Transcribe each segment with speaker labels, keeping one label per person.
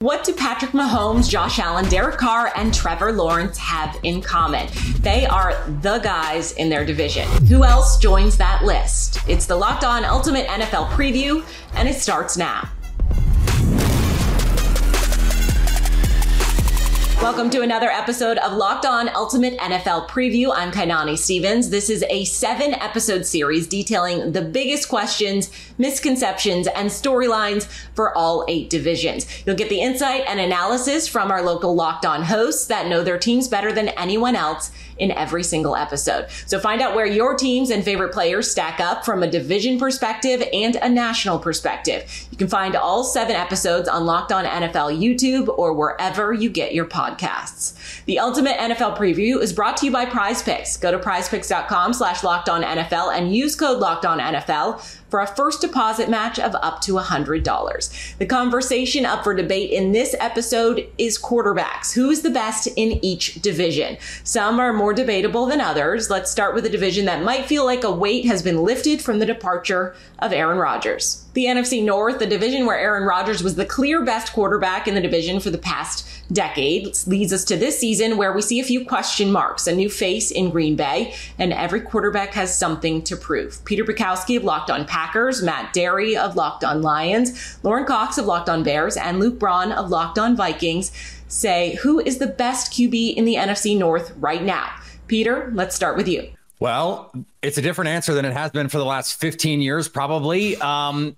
Speaker 1: What do Patrick Mahomes, Josh Allen, Derek Carr, and Trevor Lawrence have in common? They are the guys in their division. Who else joins that list? It's the Locked On Ultimate NFL Preview, and it starts now. Welcome to another episode of Locked On Ultimate NFL Preview. I'm Kainani Stevens. This is a seven episode series detailing the biggest questions, misconceptions, and storylines for all eight divisions. You'll get the insight and analysis from our local Locked On hosts that know their teams better than anyone else in every single episode. So find out where your teams and favorite players stack up from a division perspective and a national perspective. You can find all seven episodes on Locked On NFL YouTube or wherever you get your podcasts. The Ultimate NFL Preview is brought to you by Prize Picks. Go to prizepicks.com slash locked on NFL and use code locked on NFL for a first deposit match of up to $100. The conversation up for debate in this episode is quarterbacks. Who is the best in each division? Some are more debatable than others. Let's start with a division that might feel like a weight has been lifted from the departure of Aaron Rodgers. The NFC North, the division where Aaron Rodgers was the clear best quarterback in the division for the past decade, leads us to this season where we see a few question marks, a new face in Green Bay, and every quarterback has something to prove. Peter Bukowski of Locked On Packers, Matt Derry of Locked On Lions, Lauren Cox of Locked On Bears, and Luke Braun of Locked On Vikings say who is the best QB in the NFC North right now. Peter, let's start with you.
Speaker 2: Well, it's a different answer than it has been for the last 15 years, probably. Um,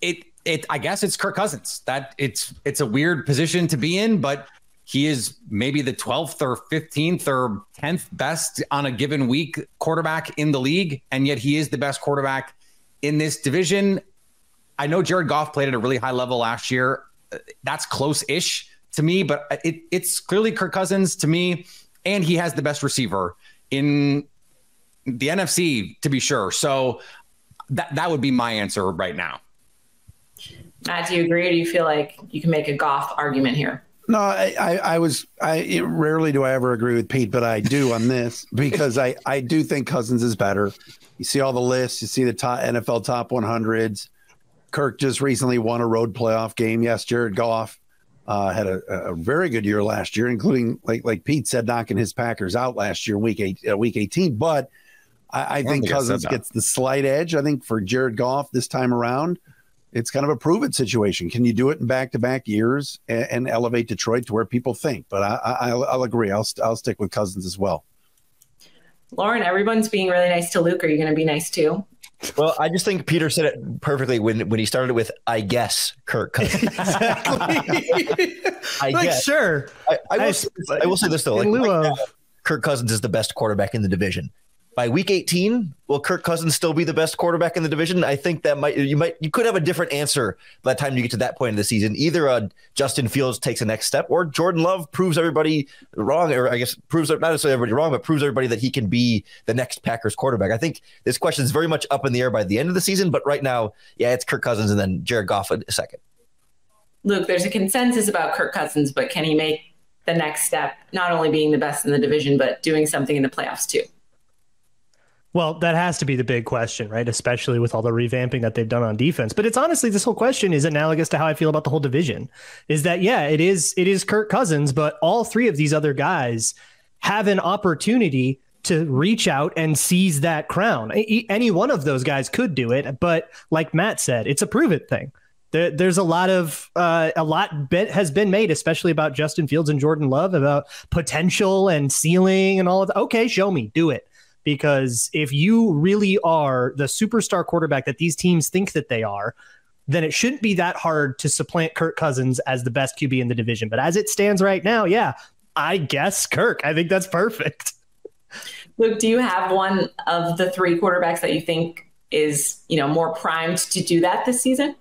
Speaker 2: it, it, I guess it's Kirk Cousins. That it's, it's a weird position to be in, but he is maybe the 12th or 15th or 10th best on a given week quarterback in the league. And yet he is the best quarterback in this division. I know Jared Goff played at a really high level last year. That's close ish to me, but it, it's clearly Kirk Cousins to me. And he has the best receiver in the NFC to be sure. So that, that would be my answer right now.
Speaker 1: Matt, do you agree or do you feel like you can make a Goff argument here?
Speaker 3: No, I, I, I was I rarely do I ever agree with Pete, but I do on this because I, I do think Cousins is better. You see all the lists, you see the top NFL top 100s. Kirk just recently won a road playoff game. Yes, Jared Goff uh, had a, a, very good year last year, including like like Pete said, knocking his Packers out last year, week eight, uh, week 18. But I, I, I think Cousins gets the slight edge. I think for Jared Goff this time around it's kind of a proven situation. Can you do it in back to back years and, and, elevate Detroit to where people think? But I, I'll agree. I'll, I'll stick with Cousins as well.
Speaker 1: Lauren, everyone's being really nice to Luke. Are you going to be nice too?
Speaker 4: Well, I just think Peter said it perfectly when when he started with "I guess Kirk Cousins."
Speaker 5: exactly. I like, guess. Sure.
Speaker 4: I, I, will, say, I will say this though: like, right uh, now, Kirk Cousins is the best quarterback in the division by week 18, will Kirk Cousins still be the best quarterback in the division? I think that might you might you could have a different answer by the time you get to that point in the season. Either uh, Justin Fields takes a next step, or Jordan Love proves everybody wrong, or I guess proves not necessarily everybody wrong, but proves everybody that he can be the next Packers quarterback. I think this question is very much up in the air by the end of the season, but right now, yeah, it's Kirk Cousins and then Jared Goff a second.
Speaker 1: Luke, there's a consensus about Kirk Cousins, but can he make the next step, not only being the best in the division, but doing something in the playoffs too?
Speaker 5: Well, that has to be the big question, right? Especially with all the revamping that they've done on defense. But it's honestly this whole question is analogous to how I feel about the whole division. Is that yeah, it is it is Kirk Cousins, but all three of these other guys have an opportunity to reach out and seize that crown. Any one of those guys could do it, but like Matt said, it's a prove it thing. There, there's a lot of uh, a lot has been made, especially about Justin Fields and Jordan Love, about potential and ceiling and all of that. Okay, show me, do it because if you really are the superstar quarterback that these teams think that they are, then it shouldn't be that hard to supplant Kirk Cousins as the best QB in the division. But as it stands right now, yeah, I guess Kirk. I think that's perfect.
Speaker 1: Luke, do you have one of the three quarterbacks that you think is, you know, more primed to do that this season?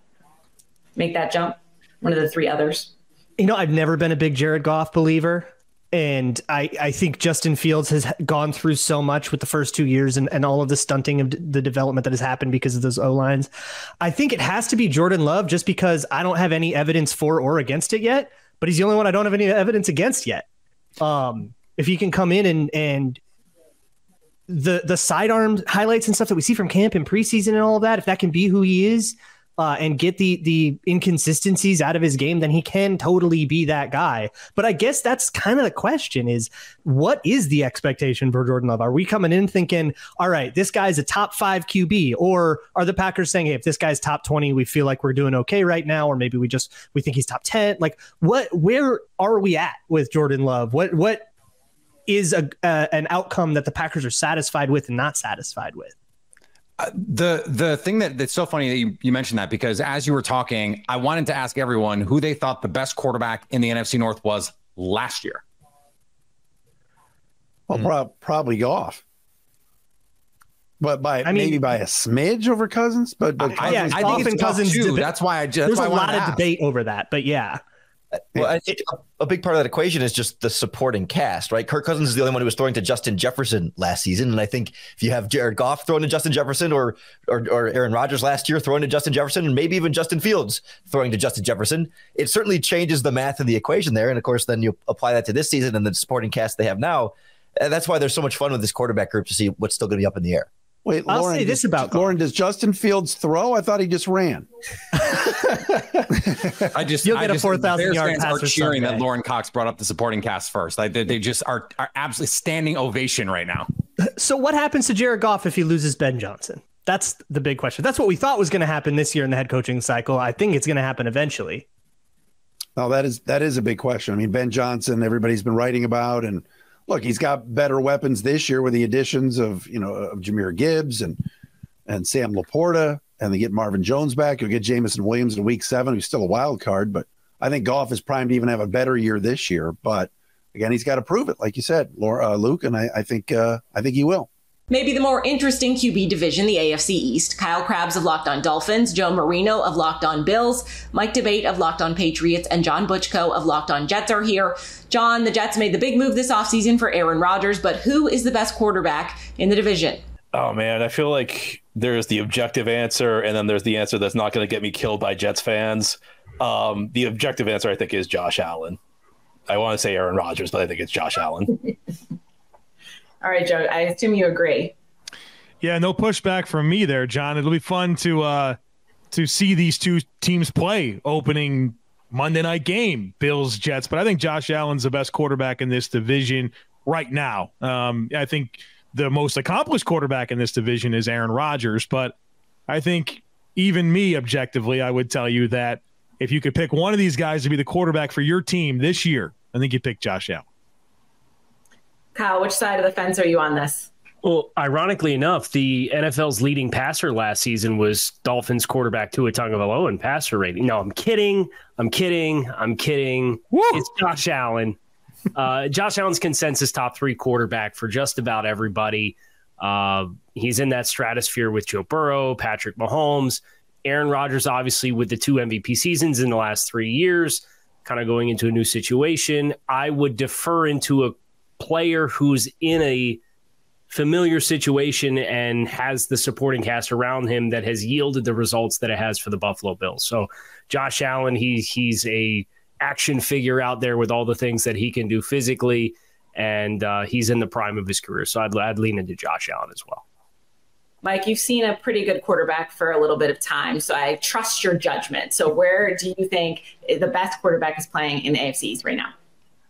Speaker 1: Make that jump? One of the three others?
Speaker 5: You know, I've never been a big Jared Goff believer. And I, I think Justin Fields has gone through so much with the first two years and, and all of the stunting of the development that has happened because of those O lines. I think it has to be Jordan Love just because I don't have any evidence for or against it yet, but he's the only one I don't have any evidence against yet. Um, if he can come in and and the the sidearm highlights and stuff that we see from camp and preseason and all of that, if that can be who he is, uh, and get the the inconsistencies out of his game, then he can totally be that guy. But I guess that's kind of the question: is what is the expectation for Jordan Love? Are we coming in thinking, all right, this guy's a top five QB, or are the Packers saying, hey, if this guy's top twenty, we feel like we're doing okay right now, or maybe we just we think he's top ten? Like, what? Where are we at with Jordan Love? What what is a uh, an outcome that the Packers are satisfied with and not satisfied with?
Speaker 2: Uh, the the thing that, that's so funny that you, you mentioned that because as you were talking, I wanted to ask everyone who they thought the best quarterback in the NFC North was last year.
Speaker 3: Well, mm pro- probably Goff, but by I mean, maybe by a smidge over Cousins. But, but
Speaker 2: Cousins, yeah, I think it's Cousins too. That's why I just
Speaker 5: there's
Speaker 2: a
Speaker 5: lot of debate over that. But yeah,
Speaker 4: well, I think a big part of that equation is just the supporting cast, right? Kirk Cousins is the only one who was throwing to Justin Jefferson last season, and I think if you have Jared Goff throwing to Justin Jefferson, or or, or Aaron Rodgers last year throwing to Justin Jefferson, and maybe even Justin Fields throwing to Justin Jefferson, it certainly changes the math in the equation there. And of course, then you apply that to this season and the supporting cast they have now. And that's why there's so much fun with this quarterback group to see what's still going to be up in the air.
Speaker 3: Wait, I'll Lauren, say this does, about Lauren. Does Justin Fields throw? I thought he just ran.
Speaker 2: I just
Speaker 5: you'll get
Speaker 2: I
Speaker 5: a four thousand yard
Speaker 2: pass. Are cheering that Lauren Cox brought up the supporting cast first. Like they, they just are are absolutely standing ovation right now.
Speaker 5: So what happens to Jared Goff if he loses Ben Johnson? That's the big question. That's what we thought was going to happen this year in the head coaching cycle. I think it's going to happen eventually.
Speaker 3: No, that is that is a big question. I mean, Ben Johnson, everybody's been writing about and look, he's got better weapons this year with the additions of you know of Jahmyr Gibbs and and Sam LaPorta, and they get Marvin Jones back. You'll get Jameson Williams in Week Seven, who's still a wild card, but I think Goff is primed to even have a better year this year. But again, he's got to prove it, like you said, Laura, uh, Luke, and I, I think uh, I think he will.
Speaker 6: Maybe the more interesting QB division, the AFC East. Kyle Crabbs of Locked On Dolphins, Joe Marino of Locked On Bills, Mike D'Abate of Locked On Patriots, and John Butchko of Locked On Jets are here. John, the Jets made the big move this offseason for Aaron Rodgers, but who is the best quarterback in the division?
Speaker 7: Oh man, I feel like there's the objective answer, and then there's the answer that's not going to get me killed by Jets fans. Um, the objective answer, I think, is Josh Allen. I want to say Aaron Rodgers, but I think it's Josh Allen.
Speaker 6: All right, Joe. I assume you agree.
Speaker 8: Yeah, no pushback from me there, John. It'll be fun to uh to see these two teams play opening Monday night game, Bills Jets. But I think Josh Allen's the best quarterback in this division right now. Um, I think the most accomplished quarterback in this division is Aaron Rodgers, but I think even me objectively, I would tell you that if you could pick one of these guys to be the quarterback for your team this year, I think you pick Josh Allen.
Speaker 6: Kyle, which side of the fence are you on this?
Speaker 9: Well, ironically enough, the NFL's leading passer last season was Dolphins quarterback Tua Tagovailoa in passer rating. No, I'm kidding. I'm kidding. I'm kidding. Woo! It's Josh Allen. Uh, Josh Allen's consensus top three quarterback for just about everybody. Uh, he's in that stratosphere with Joe Burrow, Patrick Mahomes, Aaron Rodgers, obviously with the two MVP seasons in the last three years, kind of going into a new situation. I would defer into a player who's in a familiar situation and has the supporting cast around him that has yielded the results that it has for the Buffalo Bills. So Josh Allen, he he's a action figure out there with all the things that he can do physically, and uh, he's in the prime of his career. So I'd, I'd lean into Josh Allen as well.
Speaker 6: Mike, you've seen a pretty good quarterback for a little bit of time, so I trust your judgment. So where do you think the best quarterback is playing in the AFCs right now?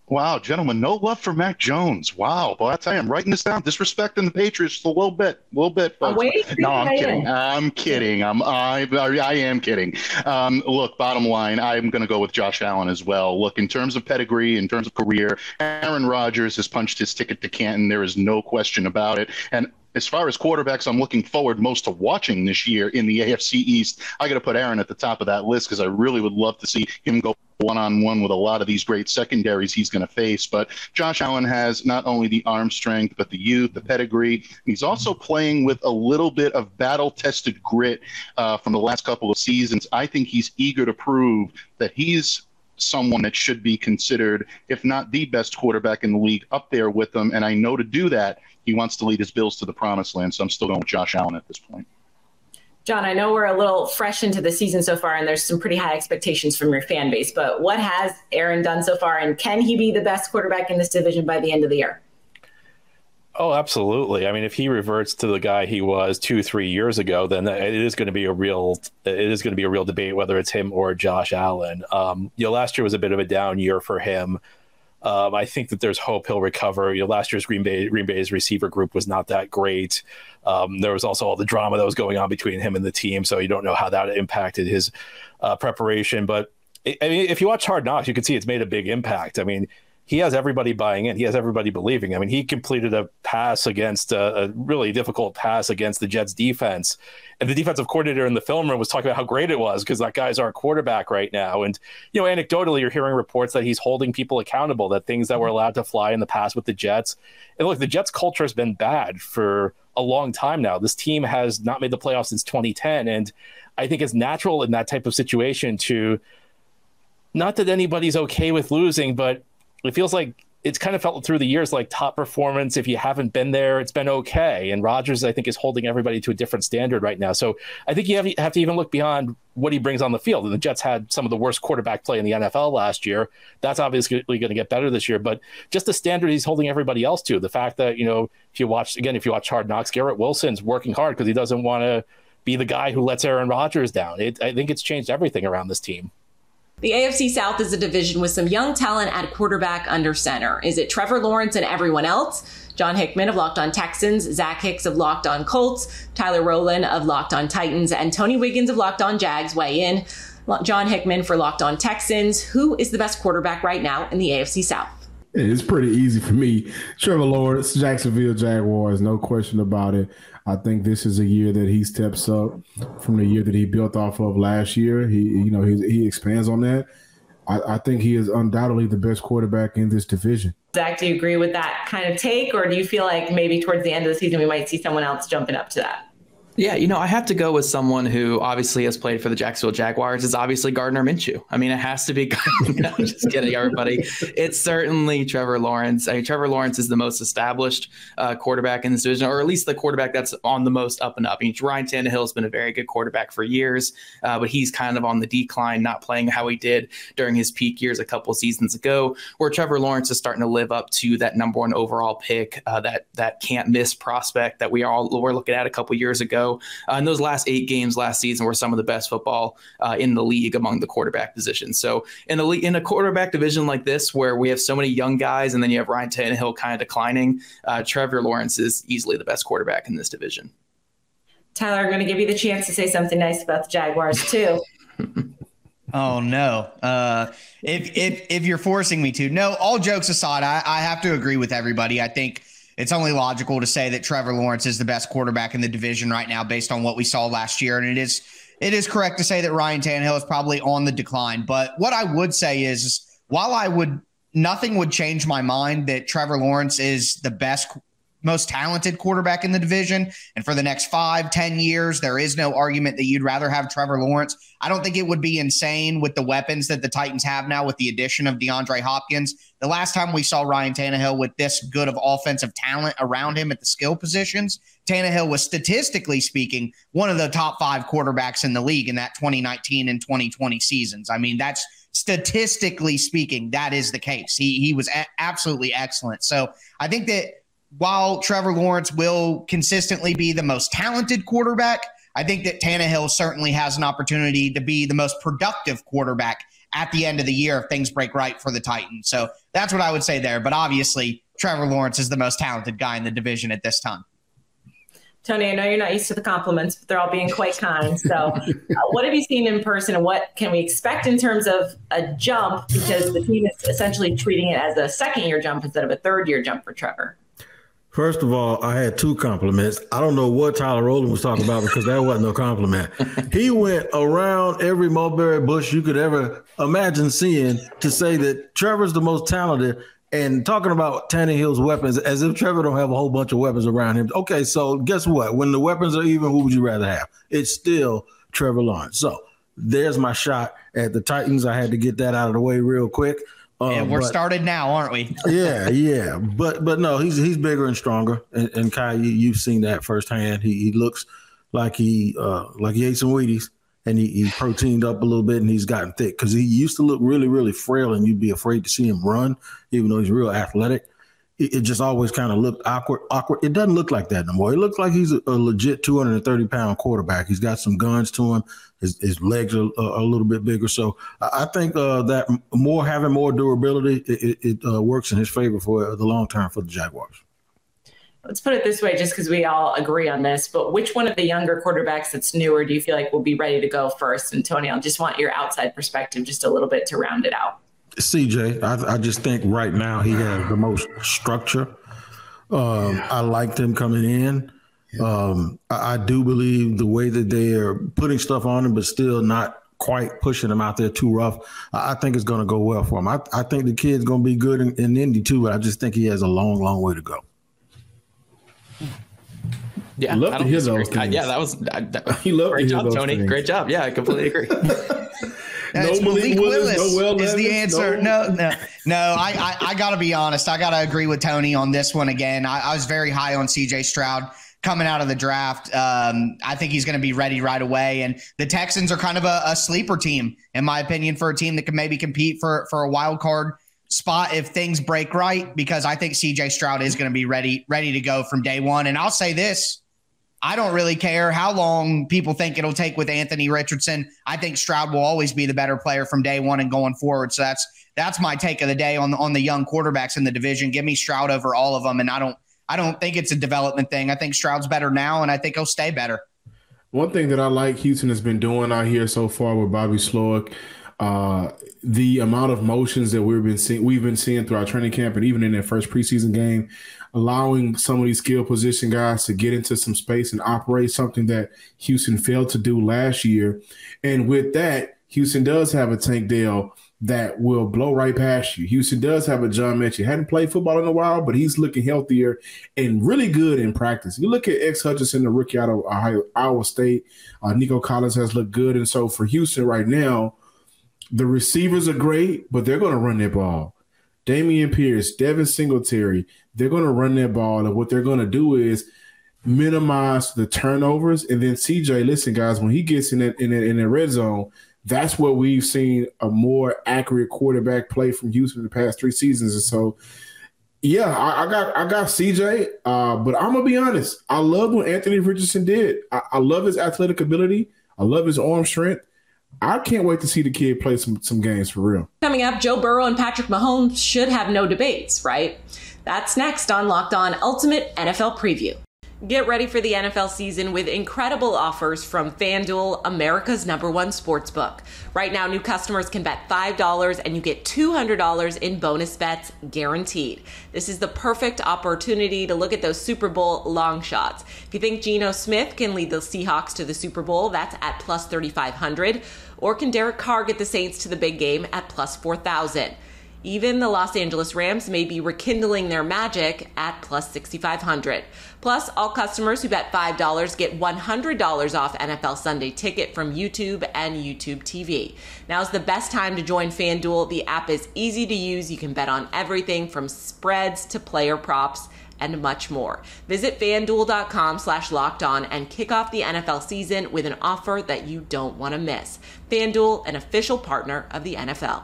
Speaker 10: Wow, gentlemen, no love for Mac Jones. Wow, well, I am writing this down. Disrespecting the Patriots a little bit, a little bit.
Speaker 6: Folks.
Speaker 10: no, I'm kidding. I'm kidding. I'm I I am kidding. Um, look, bottom line, I'm going to go with Josh Allen as well. Look, in terms of pedigree, in terms of career, Aaron Rodgers has punched his ticket to Canton. There is no question about it. And as far as quarterbacks I'm looking forward most to watching this year in the AFC East, I got to put Aaron at the top of that list because I really would love to see him go one on one with a lot of these great secondaries he's going to face. But Josh Allen has not only the arm strength, but the youth, the pedigree. He's also playing with a little bit of battle tested grit uh, from the last couple of seasons. I think he's eager to prove that he's someone that should be considered, if not the best quarterback in the league, up there with them. And I know to do that, he wants to lead his Bills to the promised land. So I'm still going with Josh Allen at this point.
Speaker 6: John, I know we're a little fresh into the season so far, and there's some pretty high expectations from your fan base. But what has Aaron done so far, and can he be the best quarterback in this division by the end of the year?
Speaker 7: Oh, absolutely. I mean, if he reverts to the guy he was two, three years ago, then it is going to be a real, it is going to be a real debate whether it's him or Josh Allen. Um, you know, last year was a bit of a down year for him. Um, I think that there's hope he'll recover. You know, last year's Green Bay Green Bay's receiver group was not that great. Um, there was also all the drama that was going on between him and the team, so you don't know how that impacted his uh, preparation. But I mean, if you watch Hard Knocks, you can see it's made a big impact. I mean, he has everybody buying in. He has everybody believing. I mean, he completed a pass against a, a, really difficult pass against the Jets defense. And the defensive coordinator in the film room was talking about how great it was because that guy's our quarterback right now. And, you know, anecdotally, you're hearing reports that he's holding people accountable, that things that were allowed to fly in the past with the Jets. And look, the Jets culture has been bad for a long time now. This team has not made the playoffs since 2010. And I think it's natural in that type of situation to, not that anybody's okay with losing, but it feels like it's kind of felt through the years like top performance. If you haven't been there, it's been okay. And Rodgers, I think, is holding everybody to a different standard right now. So I think you have, have to even look beyond what he brings on the field. And the Jets had some of the worst quarterback play in the NFL last year. That's obviously going to get better this year. But just the standard he's holding everybody else to. The fact that, you know, if you watch, again, if you watch Hard Knocks, Garrett Wilson's working hard because he doesn't want to be the guy who lets Aaron Rodgers down. It, I think it's changed everything around this team.
Speaker 1: The AFC South is a division with some young talent at quarterback under center. Is it Trevor Lawrence and everyone else? John Hickman of Locked On Texans, Zach Hicks of Locked On Colts, Tyler Rowland of Locked On Titans, and Tony Wiggins of Locked On Jags weigh in. John Hickman for Locked On Texans. Who is the best quarterback right now in the AFC South?
Speaker 11: It's pretty easy for me. Trevor Lawrence, Jacksonville Jaguars, no question about it. I think this is a year that he steps up from the year that he built off of last year. He, you know, he, he expands on that. I, I think he is undoubtedly the best quarterback in this division.
Speaker 1: Zach, do you agree with that kind of take, or do you feel like maybe towards the end of the season we might see someone else jumping up to that?
Speaker 12: Yeah, you know, I have to go with someone who obviously has played for the Jacksonville Jaguars. It's obviously Gardner Minshew. I mean, it has to be. no, just kidding, everybody. It's certainly Trevor Lawrence. I mean, Trevor Lawrence is the most established uh, quarterback in this division, or at least the quarterback that's on the most up and up. I mean, Ryan Tannehill has been a very good quarterback for years, uh, but he's kind of on the decline, not playing how he did during his peak years a couple seasons ago. Where Trevor Lawrence is starting to live up to that number one overall pick, uh, that that can't miss prospect that we all were looking at a couple years ago. Uh, and those last eight games last season were some of the best football uh, in the league among the quarterback positions. So in a in a quarterback division like this, where we have so many young guys, and then you have Ryan Tannehill kind of declining, uh, Trevor Lawrence is easily the best quarterback in this division.
Speaker 1: Tyler, I'm going to give you the chance to say something nice about the Jaguars too.
Speaker 13: Oh no! Uh, if if if you're forcing me to, no. All jokes aside, I, I have to agree with everybody. I think it's only logical to say that Trevor Lawrence is the best quarterback in the division right now based on what we saw last year. And it is it is correct to say that Ryan Tannehill is probably on the decline. But what I would say is while I would nothing would change my mind that Trevor Lawrence is the best most talented quarterback in the division. And for the next five, ten years, there is no argument that you'd rather have Trevor Lawrence. I don't think it would be insane with the weapons that the Titans have now with the addition of DeAndre Hopkins. The last time we saw Ryan Tannehill with this good of offensive talent around him at the skill positions, Tannehill was statistically speaking one of the top five quarterbacks in the league in that 2019 and 2020 seasons. I mean, that's statistically speaking, that is the case. He he was a- absolutely excellent. So I think that while Trevor Lawrence will consistently be the most talented quarterback, I think that Tannehill certainly has an opportunity to be the most productive quarterback at the end of the year if things break right for the Titans. So that's what I would say there. But obviously, Trevor Lawrence is the most talented guy in the division at this time.
Speaker 1: Tony, I know you're not used to the compliments, but they're all being quite kind. So, uh, what have you seen in person, and what can we expect in terms of a jump? Because the team is essentially treating it as a second year jump instead of a third year jump for Trevor.
Speaker 11: First of all, I had two compliments. I don't know what Tyler Rowland was talking about because that wasn't a compliment. he went around every mulberry bush you could ever imagine seeing to say that Trevor's the most talented and talking about Tannehill's weapons as if Trevor don't have a whole bunch of weapons around him. Okay, so guess what? When the weapons are even, who would you rather have? It's still Trevor Lawrence. So there's my shot at the Titans. I had to get that out of the way real quick.
Speaker 13: Um, and we're but, started now, aren't we?
Speaker 11: yeah, yeah. But but no, he's he's bigger and stronger. And, and Kai, you, have seen that firsthand. He, he looks like he uh, like he ate some Wheaties and he, he proteined up a little bit and he's gotten thick because he used to look really really frail and you'd be afraid to see him run, even though he's real athletic. it, it just always kind of looked awkward. Awkward. It doesn't look like that no more. It looks like he's a, a legit 230 pound quarterback. He's got some guns to him. His, his legs are, are, a little bit bigger. So I, I think uh, that more having more durability, it, it uh, works in his favor for the long term for the Jaguars
Speaker 6: let's put it this way, just because we all agree on this, but which one of the younger quarterbacks that's newer do you feel like will be ready to go first? And Tony, I just want your outside perspective just a little bit to round it out.
Speaker 11: CJ, I, I just think right now he has the most structure. Um, I liked him coming in. Um, I, I, do believe the way that they are putting stuff on him, but still not quite pushing him out there too rough. I, I think it's going to go well for him. I, I think the kid's going to be good in, in Indy too. But I just think he has a long, long way to go.
Speaker 12: Yeah, love to hear those things. yeah, that was I, that, he loved great job, Tony. Things. Great job. Yeah, I completely agree. no
Speaker 13: Malik, Malik Willis, Willis no is the answer. No, no, no. no I, I, I got to be honest. I got to agree with Tony on this one again. I, I was very high on C.J. Stroud coming out of the draft. Um, I think he's going to be ready right away. And the Texans are kind of a, a, sleeper team, in my opinion, for a team that can maybe compete for for a wild card spot if things break right. Because I think C.J. Stroud is going to be ready ready to go from day one. And I'll say this: I don't really care how long people think it'll take with Anthony Richardson. I think Stroud will always be the better player from day one and going forward. So that's that's my take of the day on on the young quarterbacks in the division. Give me Stroud over all of them, and I don't I don't think it's a development thing. I think Stroud's better now, and I think he'll stay better.
Speaker 14: One thing that I like Houston has been doing out here so far with Bobby Slowik, uh, the amount of motions that we've been seeing, we've been seeing throughout training camp, and even in their first preseason game, allowing some of these skill position guys to get into some space and operate something that Houston failed to do last year. And with that, Houston does have a Tank Dell that will blow right past you. Houston does have a John Metchie. Hadn't played football in a while, but he's looking healthier and really good in practice. You look at X Hutchinson, the rookie out of Ohio, Iowa State. Uh, Nico Collins has looked good. And so for Houston right now, the receivers are great, but they're going to run their ball. Dameon Pierce, Devin Singletary, they're going to run their ball. And what they're going to do is minimize the turnovers. And then CJ, listen, guys, when he gets in that in that, in the red zone, that's what we've seen a more accurate quarterback play from Houston the past three seasons. And so, yeah, I, I got I got CJ, uh, but I'm gonna be honest. I love what Anthony Richardson did. I, I love his athletic ability. I love his arm strength. I can't wait to see the kid play some some games for real.
Speaker 1: Coming up, Joe Burrow and Patrick Mahomes should have no debates, right? That's next on Locked On Ultimate NFL Preview. Get ready for the NFL season with incredible offers from FanDuel, America's number one sports book. Right now, new customers can bet $5 and you get $200 in bonus bets guaranteed. This is the perfect opportunity to look at those Super Bowl long shots. If you think Geno Smith can lead the Seahawks to the Super Bowl, that's at plus 3,500. Or can Derek Carr get the Saints to the big game at plus 4,000? Even the Los Angeles Rams may be rekindling their magic at plus 6,500. Plus, all customers who bet $5 get $100 off NFL Sunday ticket from YouTube and YouTube TV. Now's the best time to join FanDuel. The app is easy to use. You can bet on everything from spreads to player props and much more. Visit fanduel.com slash locked on and kick off the NFL season with an offer that you don't want to miss. FanDuel, an official partner of the NFL.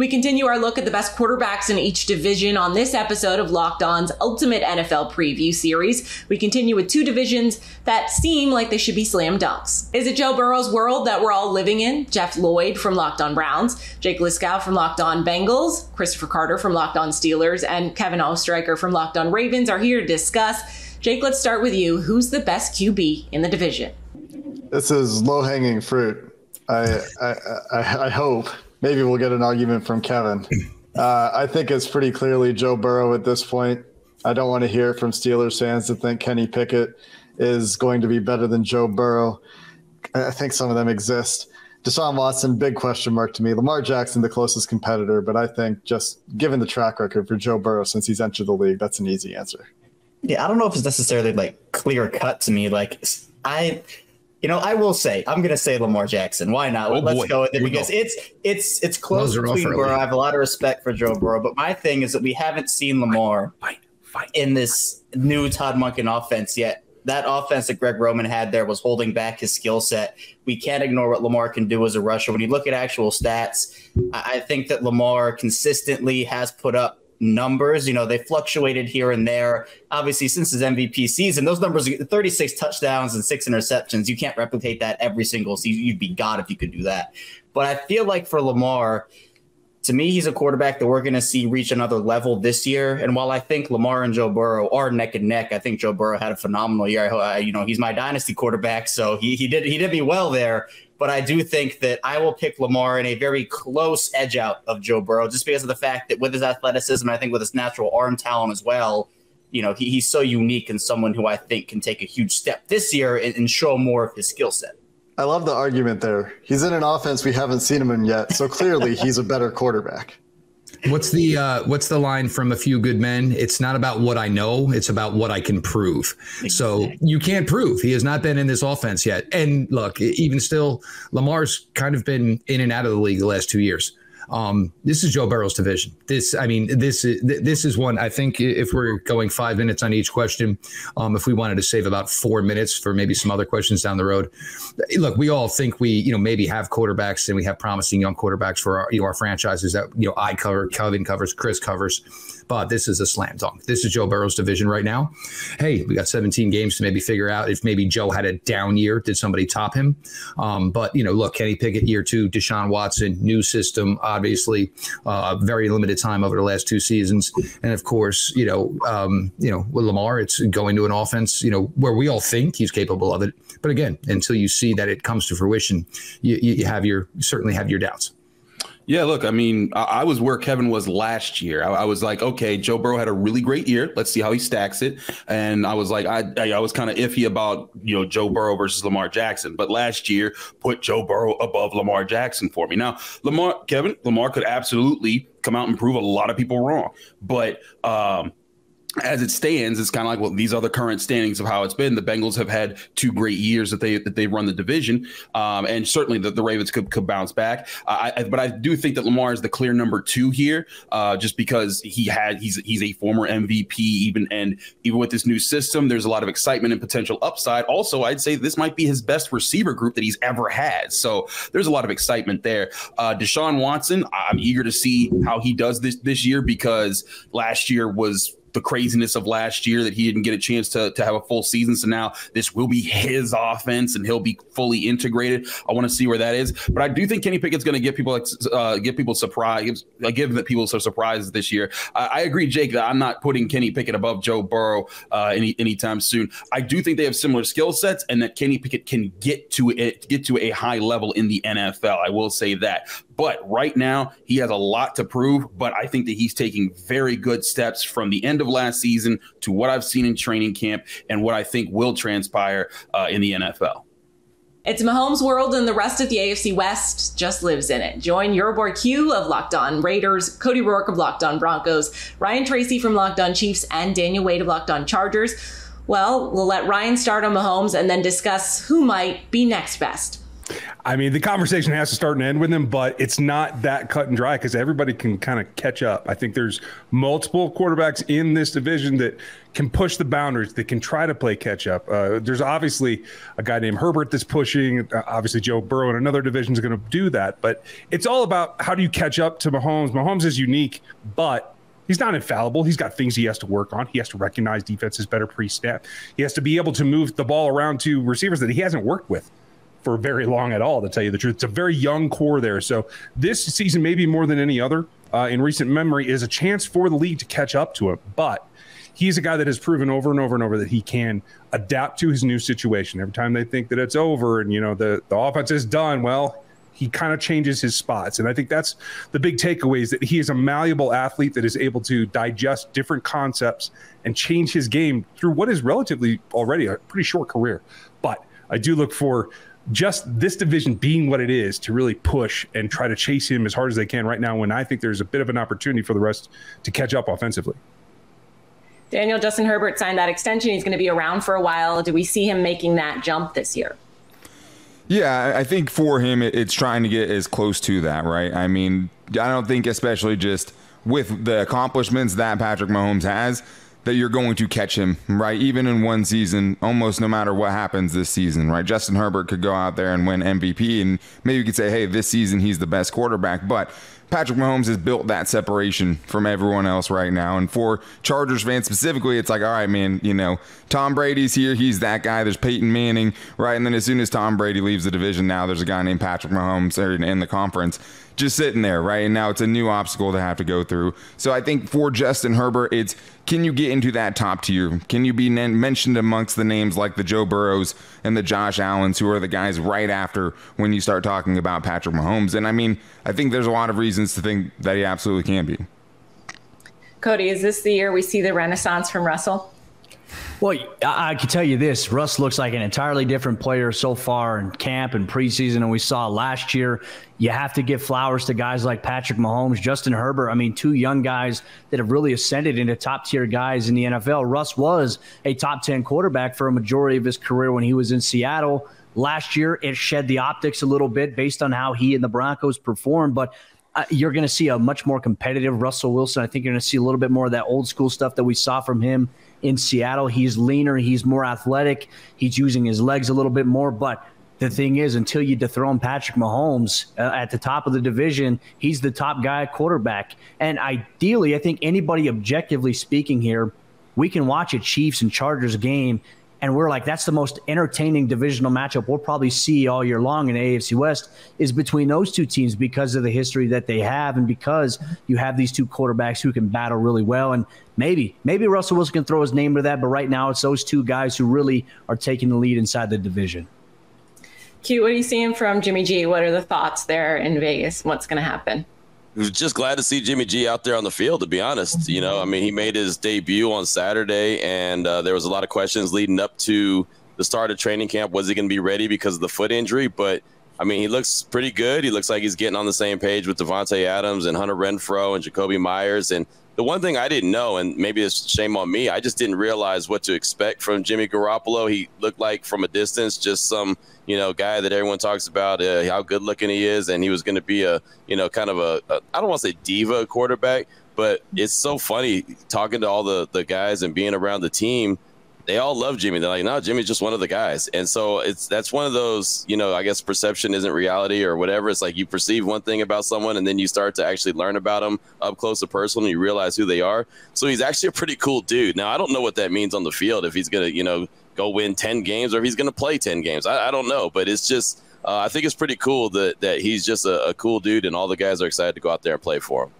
Speaker 1: We continue our look at the best quarterbacks in each division on this episode of Locked On's Ultimate NFL Preview Series. We continue with two divisions that seem like they should be slam dunks. Is it Joe Burrow's world that we're all living in? Jeff Lloyd from Locked On Browns, Jake Liskow from Locked On Bengals, Christopher Carter from Locked On Steelers, and Kevin Oestreicher from Locked On Ravens are here to discuss. Jake, let's start with you. Who's the best QB in the division?
Speaker 15: This is low hanging fruit. I, I, I, I hope maybe we'll get an argument from Kevin. Uh, I think it's pretty clearly Joe Burrow at this point. I don't want to hear from Steelers fans that think Kenny Pickett is going to be better than Joe Burrow. I think some of them exist. Deshaun Watson, big question mark to me. Lamar Jackson, the closest competitor, but I think just given the track record for Joe Burrow since he's entered the league, that's an easy answer.
Speaker 16: Yeah, I don't know if it's necessarily like clear cut to me. Like I you know, I will say I'm going to say Lamar Jackson. Why not? Oh, Let's boy. go with it because it's it's it's close between Burrow. I have a lot of respect for Joe Burrow, but my thing is that we haven't seen Lamar fight, fight, fight. in this new Todd Monken offense yet. that offense that Greg Roman had there was holding back his skill set. We can't ignore what Lamar can do as a rusher. When you look at actual stats, I think that Lamar consistently has put up numbers. You know, they fluctuated here and there. Obviously, since his MVP season, those numbers 36 touchdowns and six interceptions. You can't replicate that every single season. You'd be God if you could do that. But I feel like for Lamar, to me, he's a quarterback that we're going to see reach another level this year. And while I think Lamar and Joe Burrow are neck and neck, I think Joe Burrow had a phenomenal year. I, you know, he's my dynasty quarterback, so he he did he did me well there. But I do think that I will pick Lamar in a very close edge out of Joe Burrow, just because of the fact that with his athleticism, I think with his natural arm talent as well, you know, he, he's so unique and someone who I think can take a huge step this year and, and show more of his skill set.
Speaker 15: I love the argument there. He's in an offense we haven't seen him in yet, so clearly he's a better quarterback.
Speaker 2: What's the uh, what's the line from a few good men? It's not about what I know; it's about what I can prove. Exactly. So you can't prove he has not been in this offense yet. And look, even still, Lamar's kind of been in and out of the league the last two years. Um, this is Joe Burrow's division. This, I mean, this is this is one. I think if we're going five minutes on each question, um, if we wanted to save about four minutes for maybe some other questions down the road, look, we all think we, you know, maybe have quarterbacks and we have promising young quarterbacks for our, you know, our franchises that you know I cover, Kevin covers, Chris covers but this is a slam dunk. This is Joe Burrow's division right now. Hey, we got 17 games to maybe figure out if maybe Joe had a down year. Did somebody top him? Um, but, you know, look, Kenny Pickett year two, Deshaun Watson, new system, obviously, uh, very limited time over the last two seasons. And of course, you know, um, you know, with Lamar, it's going to an offense, you know, where we all think he's capable of it. But again, until you see that it comes to fruition, you, you have your you certainly have your doubts.
Speaker 17: Yeah, look, I mean, I, I, was where Kevin was last year. I, I, was like, okay, Joe Burrow had a really great year. Let's see how he stacks it. And I was like, I, I, I was kind of iffy about you know Joe Burrow versus Lamar Jackson. But last year, put Joe Burrow above Lamar Jackson for me. Now, Lamar, Kevin, Lamar could absolutely come out and prove a lot of people wrong. But um, as it stands, it's kind of like well, these are the current standings of how it's been. The Bengals have had two great years that they that they run the division, um, and certainly the, the Ravens could, could bounce back. I, but I do think that Lamar is the clear number two here, uh, just because he had he's he's a former MVP, even and even with this new system, there's a lot of excitement and potential upside. Also, I'd say this might be his best receiver group that he's ever had, so there's a lot of excitement there. Uh, Deshaun Watson, I'm eager to see how he does this this year because last year was the craziness of last year that he didn't get a chance to, to have a full season. So now this will be his offense and he'll be fully integrated. I want to see where that is. But I do think Kenny Pickett's going to get people uh, get people surprised, give that people some surprises this year. I, I, agree, Jake, that I'm not putting Kenny Pickett above Joe Burrow uh, any anytime soon. I do think they have similar skill sets and that Kenny Pickett can get to it, get to a high level in the NFL. I will say that. But right now, he has a lot to prove. But I think that he's taking very good steps from the end of last season to what I've seen in training camp and what I think will transpire uh, in the NFL.
Speaker 1: It's Mahomes' world, and the rest of the AFC West just lives in it. Join your boy Q of Locked On Raiders, Cody Roark of Locked On Broncos, Ryan Tracy from Locked On Chiefs, and Daniel Wade of Locked On Chargers. Well, we'll let Ryan start on Mahomes and then discuss who might be next best.
Speaker 18: I mean, the conversation has to start and end with him, but it's not that cut and dry because everybody can kind of catch up. I think there's multiple quarterbacks in this division that can push the boundaries, that can try to play catch up. Uh, there's obviously a guy named Herbert that's pushing. Uh, obviously, Joe Burrow in another division is going to do that, but it's all about how do you catch up to Mahomes. Mahomes is unique, but he's not infallible. He's got things he has to work on. He has to recognize defenses better pre snap. He has to be able to move the ball around to receivers that he hasn't worked with for very long at all, to tell you the truth. It's a very young core there. So this season, maybe more than any other uh, in recent memory, is a chance for the league to catch up to him. But he's a guy that has proven over and over and over that he can adapt to his new situation. Every time they think that it's over and you know the the offense is done, well, he kind of changes his spots. And I think that's the big takeaway is that he is a malleable athlete that is able to digest different concepts and change his game through what is relatively already a pretty short career. But I do look for just this division being what it is to really push and try to chase him as hard as they can right now when I think there's a bit of an opportunity for the rest to catch up offensively.
Speaker 1: Daniel Justin Herbert signed that extension. He's going to be around for a while. Do we see him making that jump this year?
Speaker 19: Yeah, I think for him, it's trying to get as close to that, right? I mean, I don't think, especially just with the accomplishments that Patrick Mahomes has, that you're going to catch him, right? Even in one season, almost no matter what happens this season, right? Justin Herbert could go out there and win MVP, and maybe you could say, hey, this season he's the best quarterback, but Patrick Mahomes has built that separation from everyone else right now. And for Chargers fans specifically, it's like, all right, man, you know, Tom Brady's here. He's that guy. There's Peyton Manning, right? And then as soon as Tom Brady leaves the division, now there's a guy named Patrick Mahomes in the conference just sitting there, right? And now it's a new obstacle to have to go through. So I think for Justin Herbert, it's can you get into that top tier? Can you be mentioned amongst the names like the Joe Burrows and the Josh Allens, who are the guys right after when you start talking about Patrick Mahomes? And I mean, I think there's a lot of reasons to think that he absolutely can be.
Speaker 6: Cody, is this the year we see the renaissance from Russell?
Speaker 20: Well, I, I can tell you this: Russ looks like an entirely different player so far in camp and preseason, and we saw last year. You have to give flowers to guys like Patrick Mahomes, Justin Herbert. I mean, two young guys that have really ascended into top tier guys in the NFL. Russ was a top ten quarterback for a majority of his career when he was in Seattle. Last year, it shed the optics a little bit based on how he and the Broncos performed, but uh, you're going to see a much more competitive Russell Wilson. I think you're going to see a little bit more of that old school stuff that we saw from him in Seattle. He's leaner, he's more athletic, he's using his legs a little bit more. But the thing is, until you dethrone Patrick Mahomes uh, at the top of the division, he's the top guy quarterback. And ideally, I think anybody objectively speaking here, we can watch a Chiefs and Chargers game and we're like, that's the most entertaining divisional matchup we'll probably see all year long in AFC West is between those two teams because of the history that they have and because you have these two quarterbacks who can battle really well. And maybe, maybe Russell Wilson can throw his name to that, but right now it's those two guys who really are taking the lead inside the division.
Speaker 6: Q, what are you seeing from Jimmy G? What are the thoughts there in Vegas? What's going to happen?
Speaker 21: Just glad to see Jimmy G out there on the field. To be honest, you know, I mean, he made his debut on Saturday, and uh, there was a lot of questions leading up to the start of training camp. Was he going to be ready because of the foot injury? But I mean, he looks pretty good. He looks like he's getting on the same page with Davante Adams and Hunter Renfrow and Jakobi Meyers. And the one thing I didn't know, and maybe it's shame on me, I just didn't realize what to expect from Jimmy Garoppolo. He looked like from a distance just some you know guy that everyone talks about uh, how good looking he is, and he was going to be a you know kind of a a I don't want to say diva quarterback, but it's so funny talking to all the the guys and being around the team they all love Jimmy. They're like, no, Jimmy's just one of the guys. And so it's that's one of those, you know, I guess perception isn't reality or whatever. It's like you perceive one thing about someone and then you start to actually learn about them up close and personal and you realize who they are. So he's actually a pretty cool dude. Now I don't know what that means on the field if he's gonna, you know, go win ten games or if he's gonna play ten games. I, I don't know, but it's just uh, I think it's pretty cool that that he's just a, a cool dude and all the guys are excited to go out there and play for him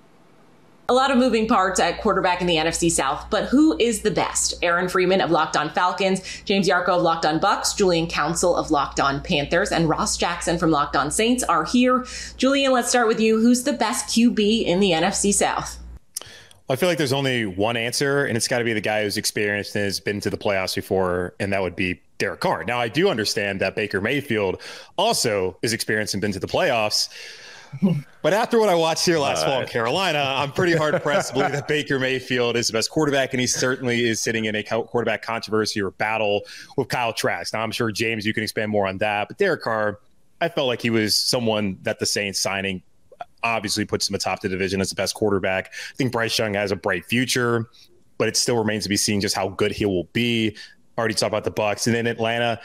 Speaker 1: a lot of moving parts at quarterback in the NFC South, but who is the best? Aaron Freeman of Locked On Falcons, James Yarcho of Locked On Bucs, Julian Council of Locked On Panthers, and Ross Jackson from Locked On Saints are here. Julian, let's start with you. Who's the best QB in the NFC South?
Speaker 22: I feel like there's only one answer, and it's got to be the guy who's experienced and has been to the playoffs before, and that would be Derek Carr. Now, I do understand that Baker Mayfield also is experienced and been to the playoffs. But after what I watched here last fall in Carolina, I'm pretty hard pressed to believe that Baker Mayfield is the best quarterback, and he certainly is sitting in a quarterback controversy or battle with Kyle Trask. Now, I'm sure James, you can expand more on that, but Derek Carr, I felt like he was someone that the Saints signing obviously puts him atop the division as the best quarterback. I think Bryce Young has a bright future, but it still remains to be seen just how good he will be. Already talked about the Bucs, and then Atlanta.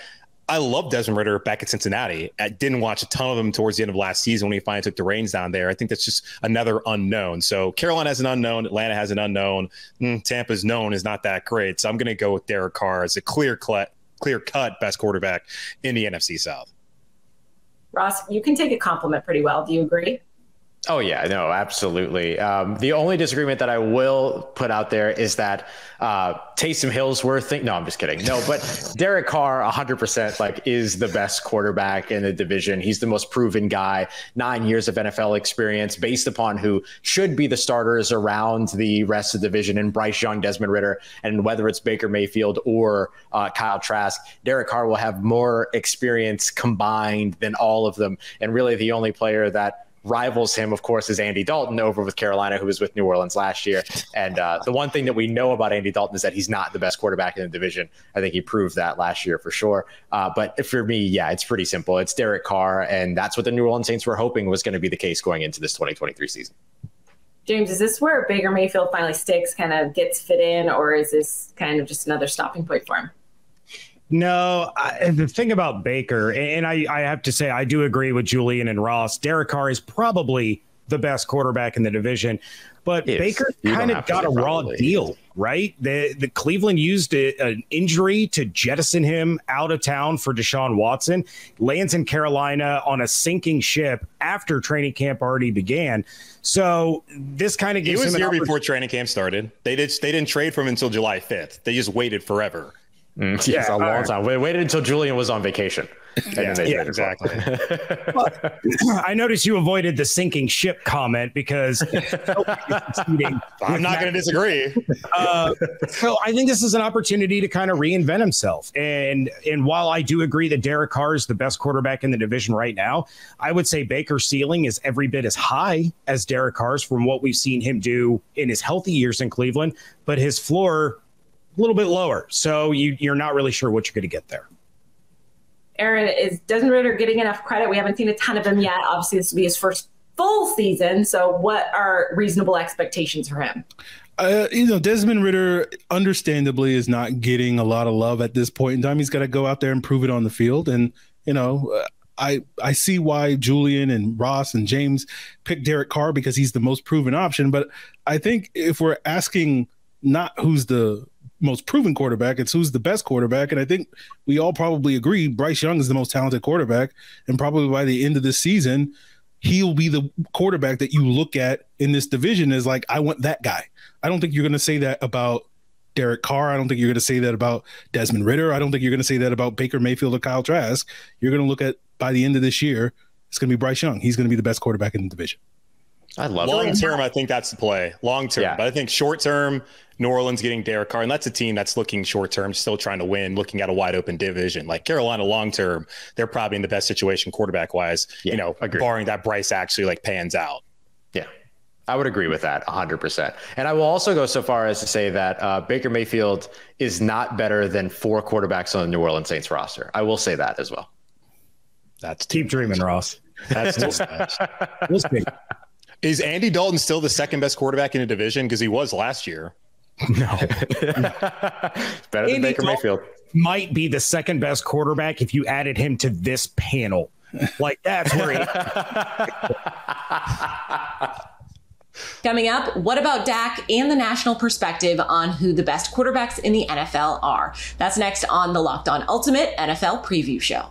Speaker 22: I love Desmond Ridder back at Cincinnati. I didn't watch a ton of him towards the end of last season when he finally took the reins down there. I think that's just another unknown. So Carolina has an unknown, Atlanta has an unknown. Mm, Tampa's known is not that great. So I'm going to go with Derek Carr as a clear cut, clear cut best quarterback in the NFC South.
Speaker 6: Ross, you can take a compliment pretty well. Do you agree?
Speaker 23: Oh yeah, no, absolutely. Um, the only disagreement that I will put out there is that uh, Taysom Hill's worth. No, I'm just kidding. No, but Derek Carr, 100 percent like is the best quarterback in the division. He's the most proven guy. Nine years of NFL experience, based upon who should be the starters around the rest of the division, and Bryce Young, Desmond Ridder, and whether it's Baker Mayfield or uh, Kyle Trask, Derek Carr will have more experience combined than all of them, and really the only player that rivals him, of course, is Andy Dalton over with Carolina, who was with New Orleans last year. And uh, the one thing that we know about Andy Dalton is that he's not the best quarterback in the division. I think he proved that last year for sure. Uh, but for me, yeah, it's pretty simple. It's Derek Carr, and that's what the New Orleans Saints were hoping was going to be the case going into this 2023 season.
Speaker 6: James, is this where Baker Mayfield finally sticks, kind of gets fit in, or is this kind of just another stopping point for him?
Speaker 24: No, I, the thing about Baker, and I, I have to say, I do agree with Julian and Ross. Derek Carr is probably the best quarterback in the division, but
Speaker 23: Yes.
Speaker 24: Baker kind of got a raw deal, right? The the Cleveland used a, an injury to jettison him out of town for Deshaun Watson. Lands in Carolina on a sinking ship after training camp already began. So this kind of
Speaker 22: He
Speaker 24: gives
Speaker 22: was
Speaker 24: him
Speaker 22: here before training camp started. They did. They didn't trade for him until July 5th. They just waited forever.
Speaker 23: Mm, yeah, a long time. We waited until Julian was on vacation. And
Speaker 22: Yeah, yeah,
Speaker 23: traded for him.
Speaker 22: exactly.
Speaker 24: I noticed you avoided the sinking ship comment because
Speaker 22: I'm not going to disagree.
Speaker 24: Uh, so I think this is an opportunity to kind of reinvent himself. And and while I do agree that Derek Carr is the best quarterback in the division right now, I would say Baker's ceiling is every bit as high as Derek Carr's from what we've seen him do in his healthy years in Cleveland, but his floor a little bit lower. So you, you're not really sure what you're going to get there.
Speaker 6: Aaron, is Desmond Ridder getting enough credit? We haven't seen a ton of him yet. Obviously, this will be his first full season. So, what are reasonable expectations for him?
Speaker 25: Uh, you know, Desmond Ridder, understandably, is not getting a lot of love at this point in time. He's got to go out there and prove it on the field. And you know, uh, I I see why Julian and Ross and James picked Derek Carr because he's the most proven option. But I think if we're asking not who's the most proven quarterback, it's who's the best quarterback. And I think we all probably agree Bryce Young is the most talented quarterback. And probably by the end of this season, he'll be the quarterback that you look at in this division as like, I want that guy. I don't think you're going to say that about Derek Carr. I don't think you're going to say that about Desmond Ridder. I don't think you're going to say that about Baker Mayfield or Kyle Trask. You're going to look at by the end of this year, it's going to be Bryce Young. He's going to be the best quarterback in the division.
Speaker 23: I love
Speaker 22: long
Speaker 23: it.
Speaker 22: term. I think that's the play. Long term, but I think short term, New Orleans getting Derek Carr, and that's a team that's looking short term, still trying to win, looking at a wide open division. Like Carolina, long term, they're probably in the best situation quarterback wise. you know, barring that Bryce actually like pans out.
Speaker 23: Yeah. I would agree with that 100%. And I will also go so far as to say that uh, Baker Mayfield is not better than four quarterbacks on the New Orleans Saints roster. I will say that as well.
Speaker 24: That's keep dreaming, Ross.
Speaker 22: That's just Is Andy Dalton still the second best quarterback in the division? Because he was last year.
Speaker 24: No.
Speaker 23: Better than Baker Mayfield.
Speaker 24: Might be the second best quarterback if you added him to this panel. Like that's where he
Speaker 1: Coming up, what about Dak and the national perspective on who the best quarterbacks in the NFL are? That's next on the Locked On Ultimate NFL Preview Show.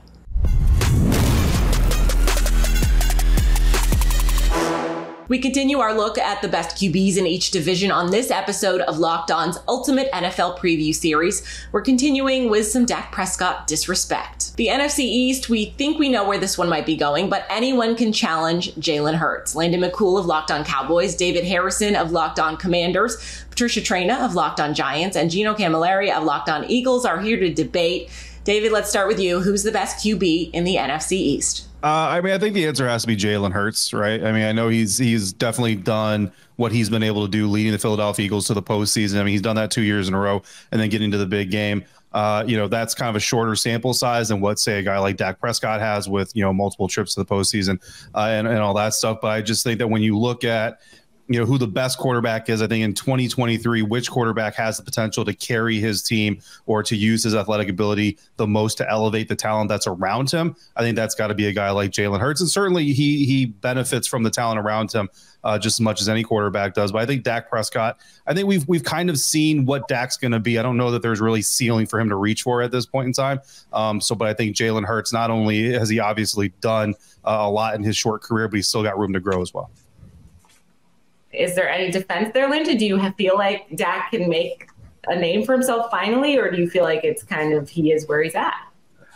Speaker 1: We continue our look at the best QBs in each division on this episode of Locked On's Ultimate NFL Preview Series. We're continuing with some Dak Prescott disrespect. The NFC East, we think we know where this one might be going, but anyone can challenge Jalen Hurts. Landon McCool of Locked On Cowboys, David Harrison of Locked On Commanders, Patricia Traina of Locked On Giants, and Gino Camilleri of Locked On Eagles are here to debate. David, let's start with you. Who's the best QB in the NFC East?
Speaker 18: Uh, I mean, I think the answer has to be Jalen Hurts, right? I mean, I know he's he's definitely done what he's been able to do, leading the Philadelphia Eagles to the postseason. I mean, he's done that two years in a row, and then getting to the big game. Uh, you know, that's kind of a shorter sample size than what, say, a guy like Dak Prescott has with you know multiple trips to the postseason uh, and and all that stuff. But I just think that when you look at you know who the best quarterback is. I think in 2023, which quarterback has the potential to carry his team or to use his athletic ability the most to elevate the talent that's around him. I think that's got to be a guy like Jalen Hurts, and certainly he he benefits from the talent around him uh, just as much as any quarterback does. But I think Dak Prescott, I think we've we've kind of seen what Dak's going to be. I don't know that there's really ceiling for him to reach for at this point in time. Um, so, but I think Jalen Hurts not only has he obviously done uh, a lot in his short career, but he's still got room to grow as well.
Speaker 6: Is there any defense there, Landon? Do you feel like Dak can make a name for himself finally, or do you feel like it's kind of he is where he's at?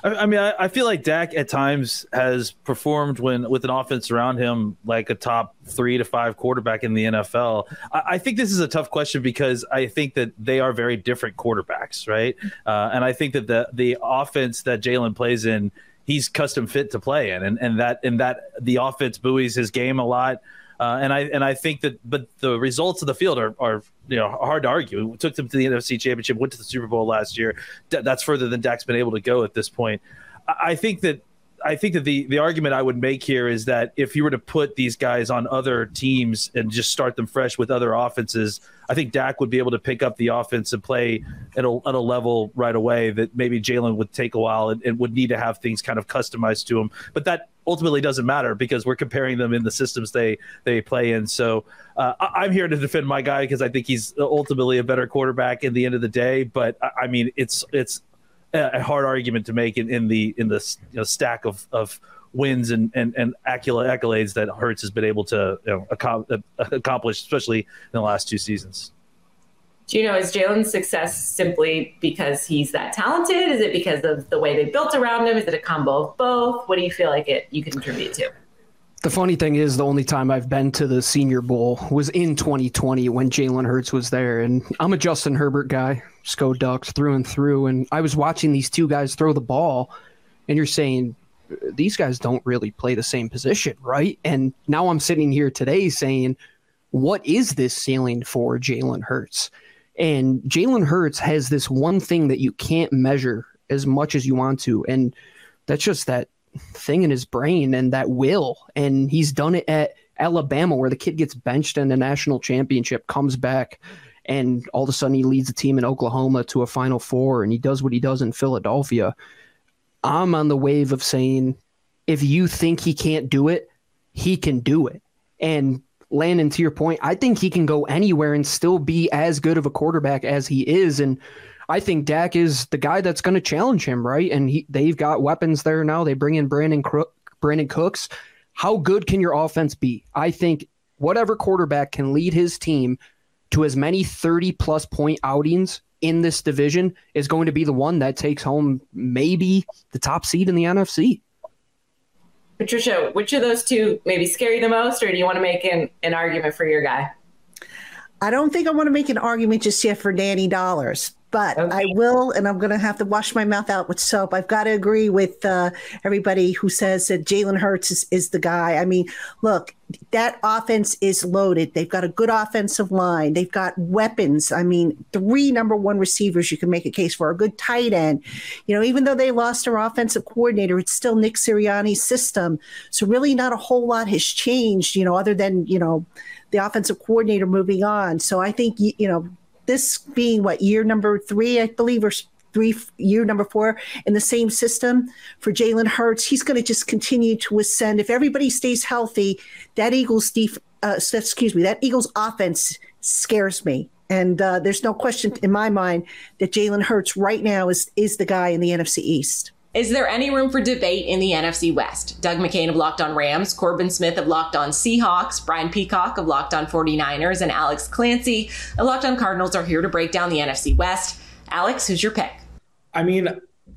Speaker 26: I, I mean, I, I feel like Dak at times has performed when with an offense around him like a top three to five quarterback in the NFL. I, I think this is a tough question because I think that they are very different quarterbacks, right? Uh, and I think that the the offense that Jalen plays in, he's custom fit to play in, and and that and that the offense buoys his game a lot. Uh, and I and I think that, but the results of the field are, are you know hard to argue. We took them to the NFC Championship, went to the Super Bowl last year. D- that's further than Dak's been able to go at this point. I, I think that I think that the the argument I would make here is that if you were to put these guys on other teams and just start them fresh with other offenses, I think Dak would be able to pick up the offense and play at a, at a level right away that maybe Jalen would take a while and, and would need to have things kind of customized to him. But that ultimately doesn't matter because we're comparing them in the systems they they play in. So uh, I, am here to defend my guy because I think he's ultimately a better quarterback in the end of the day. But I, I mean, it's it's a hard argument to make in, in the in the you know, stack of of wins and and, and accolades that Hurts has been able to you know, uh, accomplish, especially in the last two seasons.
Speaker 6: Do you know is Jalen's success simply because he's that talented? Is it because of the way they built around him? Is it a combo of both? What do you feel like it you can contribute to?
Speaker 27: The funny thing is, the only time I've been to the Senior Bowl was in 2020 when Jalen Hurts was there, and I'm a Justin Herbert guy, SCO Ducks through and through, and I was watching these two guys throw the ball, and you're saying these guys don't really play the same position, right? And now I'm sitting here today saying, what is this ceiling for Jalen Hurts? And Jalen Hurts has this one thing that you can't measure as much as you want to, and that's just that thing in his brain and that will. And he's done it at Alabama, where the kid gets benched in the national championship, comes back, and all of a sudden he leads the team in Oklahoma to a Final Four, and he does what he does in Philadelphia. I'm on the wave of saying, if you think he can't do it, he can do it. And Landon, to your point, I think he can go anywhere and still be as good of a quarterback as he is. And I think Dak is the guy that's going to challenge him, right? And he, they've got weapons there now. They bring in Brandon Crook, Brandin Cooks. How good can your offense be? I think whatever quarterback can lead his team to as many 30 plus point outings in this division is going to be the one that takes home maybe the top seed in the NFC.
Speaker 6: Patricia, which of those two maybe scare you the most, or do you want to make an, an argument for your guy?
Speaker 28: I don't think I want to make an argument just yet for Danny Dollars, but okay. I will, and I'm going to have to wash my mouth out with soap. I've got to agree with uh, everybody who says that Jalen Hurts is, is the guy. I mean, look, that offense is loaded. They've got a good offensive line. They've got weapons. I mean, three number one receivers you can make a case for, a good tight end. You know, even though they lost their offensive coordinator, it's still Nick Sirianni's system. So really not a whole lot has changed, you know, other than, you know, the offensive coordinator moving on. So I think, you know, this being what year number three, I believe, or three year number four in the same system for Jalen Hurts, he's going to just continue to ascend. If everybody stays healthy, that Eagles def- uh, excuse me, that Eagles offense scares me. And uh, there's no question in my mind that Jalen Hurts right now is is the guy in the NFC East.
Speaker 1: Is there any room for debate in the NFC West? Doug McCain of Locked On Rams, Corbin Smith of Locked On Seahawks, Brian Peacock of Locked On 49ers, and Alex Clancy of Locked On Cardinals are here to break down the NFC West. Alex, who's your pick?
Speaker 29: I mean,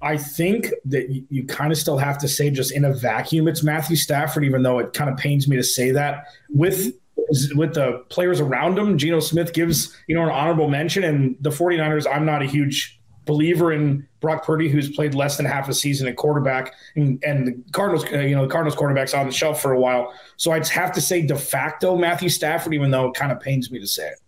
Speaker 29: I think that you, kind of still have to say just in a vacuum, it's Matthew Stafford, even though it kind of pains me to say that. With with the players around him, Geno Smith gives, you know, an honorable mention. And the 49ers, I'm not a huge believer in Brock Purdy, who's played less than half a season at quarterback, and, and the Cardinals, uh, you know, the Cardinals quarterback's on the shelf for a while. So I'd have to say de facto Matthew Stafford, even though it kind of pains me to say it.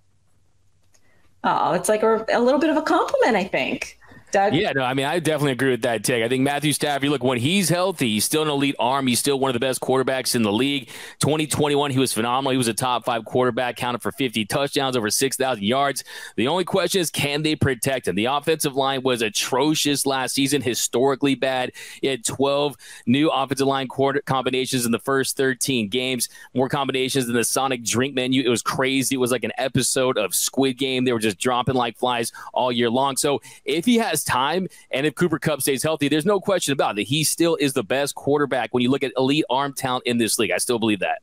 Speaker 6: Oh, it's like a, a little bit of a compliment, I think. Doug?
Speaker 30: Yeah, no, I mean, I definitely agree with that take. I think Matthew Stafford, look, when he's healthy, he's still an elite arm. He's still one of the best quarterbacks in the league. 2021, he was phenomenal. He was a top five quarterback, counted for 50 touchdowns, over 6,000 yards. The only question is, can they protect him? The offensive line was atrocious last season, historically bad. He had 12 new offensive line quarter combinations in the first 13 games, more combinations than the Sonic drink menu. It was crazy. It was like an episode of Squid Game. They were just dropping like flies all year long. So if he has time. And if Cooper Kupp stays healthy, there's no question about it. He still is the best quarterback when you look at elite arm talent in this league. I still believe that.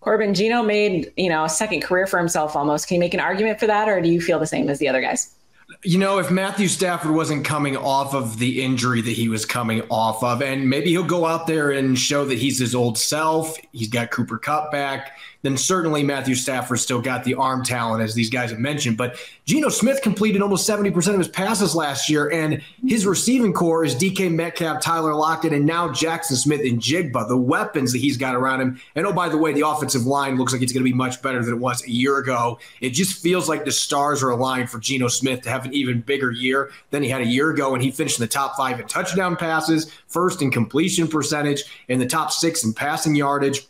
Speaker 6: Corbin, Geno made, you know, a second career for himself almost. Can you make an argument for that, or do you feel the same as the other guys?
Speaker 31: You know, if Matthew Stafford wasn't coming off of the injury that he was coming off of, and maybe he'll go out there and show that he's his old self. He's got Cooper Kupp back then certainly Matthew Stafford still got the arm talent, as these guys have mentioned. But Geno Smith completed almost 70% of his passes last year, and his receiving core is DK Metcalf, Tyler Lockett, and now Jackson Smith-Njigba. The weapons that he's got around him. And oh, by the way, the offensive line looks like it's going to be much better than it was a year ago. It just feels like the stars are aligned for Geno Smith to have an even bigger year than he had a year ago. And he finished in the top five in touchdown passes, first in completion percentage, in the top six in passing yardage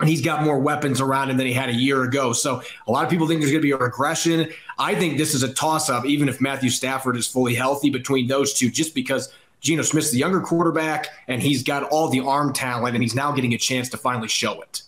Speaker 31: and he's got more weapons around him than he had a year ago. So a lot of people think there's going to be a regression. I think this is a toss up, even if Matthew Stafford is fully healthy between those two, just because Geno Smith's the younger quarterback and he's got all the arm talent and he's now getting a chance to finally show it.